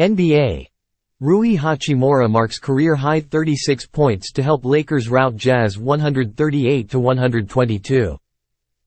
NBA. Rui Hachimura marks career-high 36 points to help Lakers rout Jazz 138–122.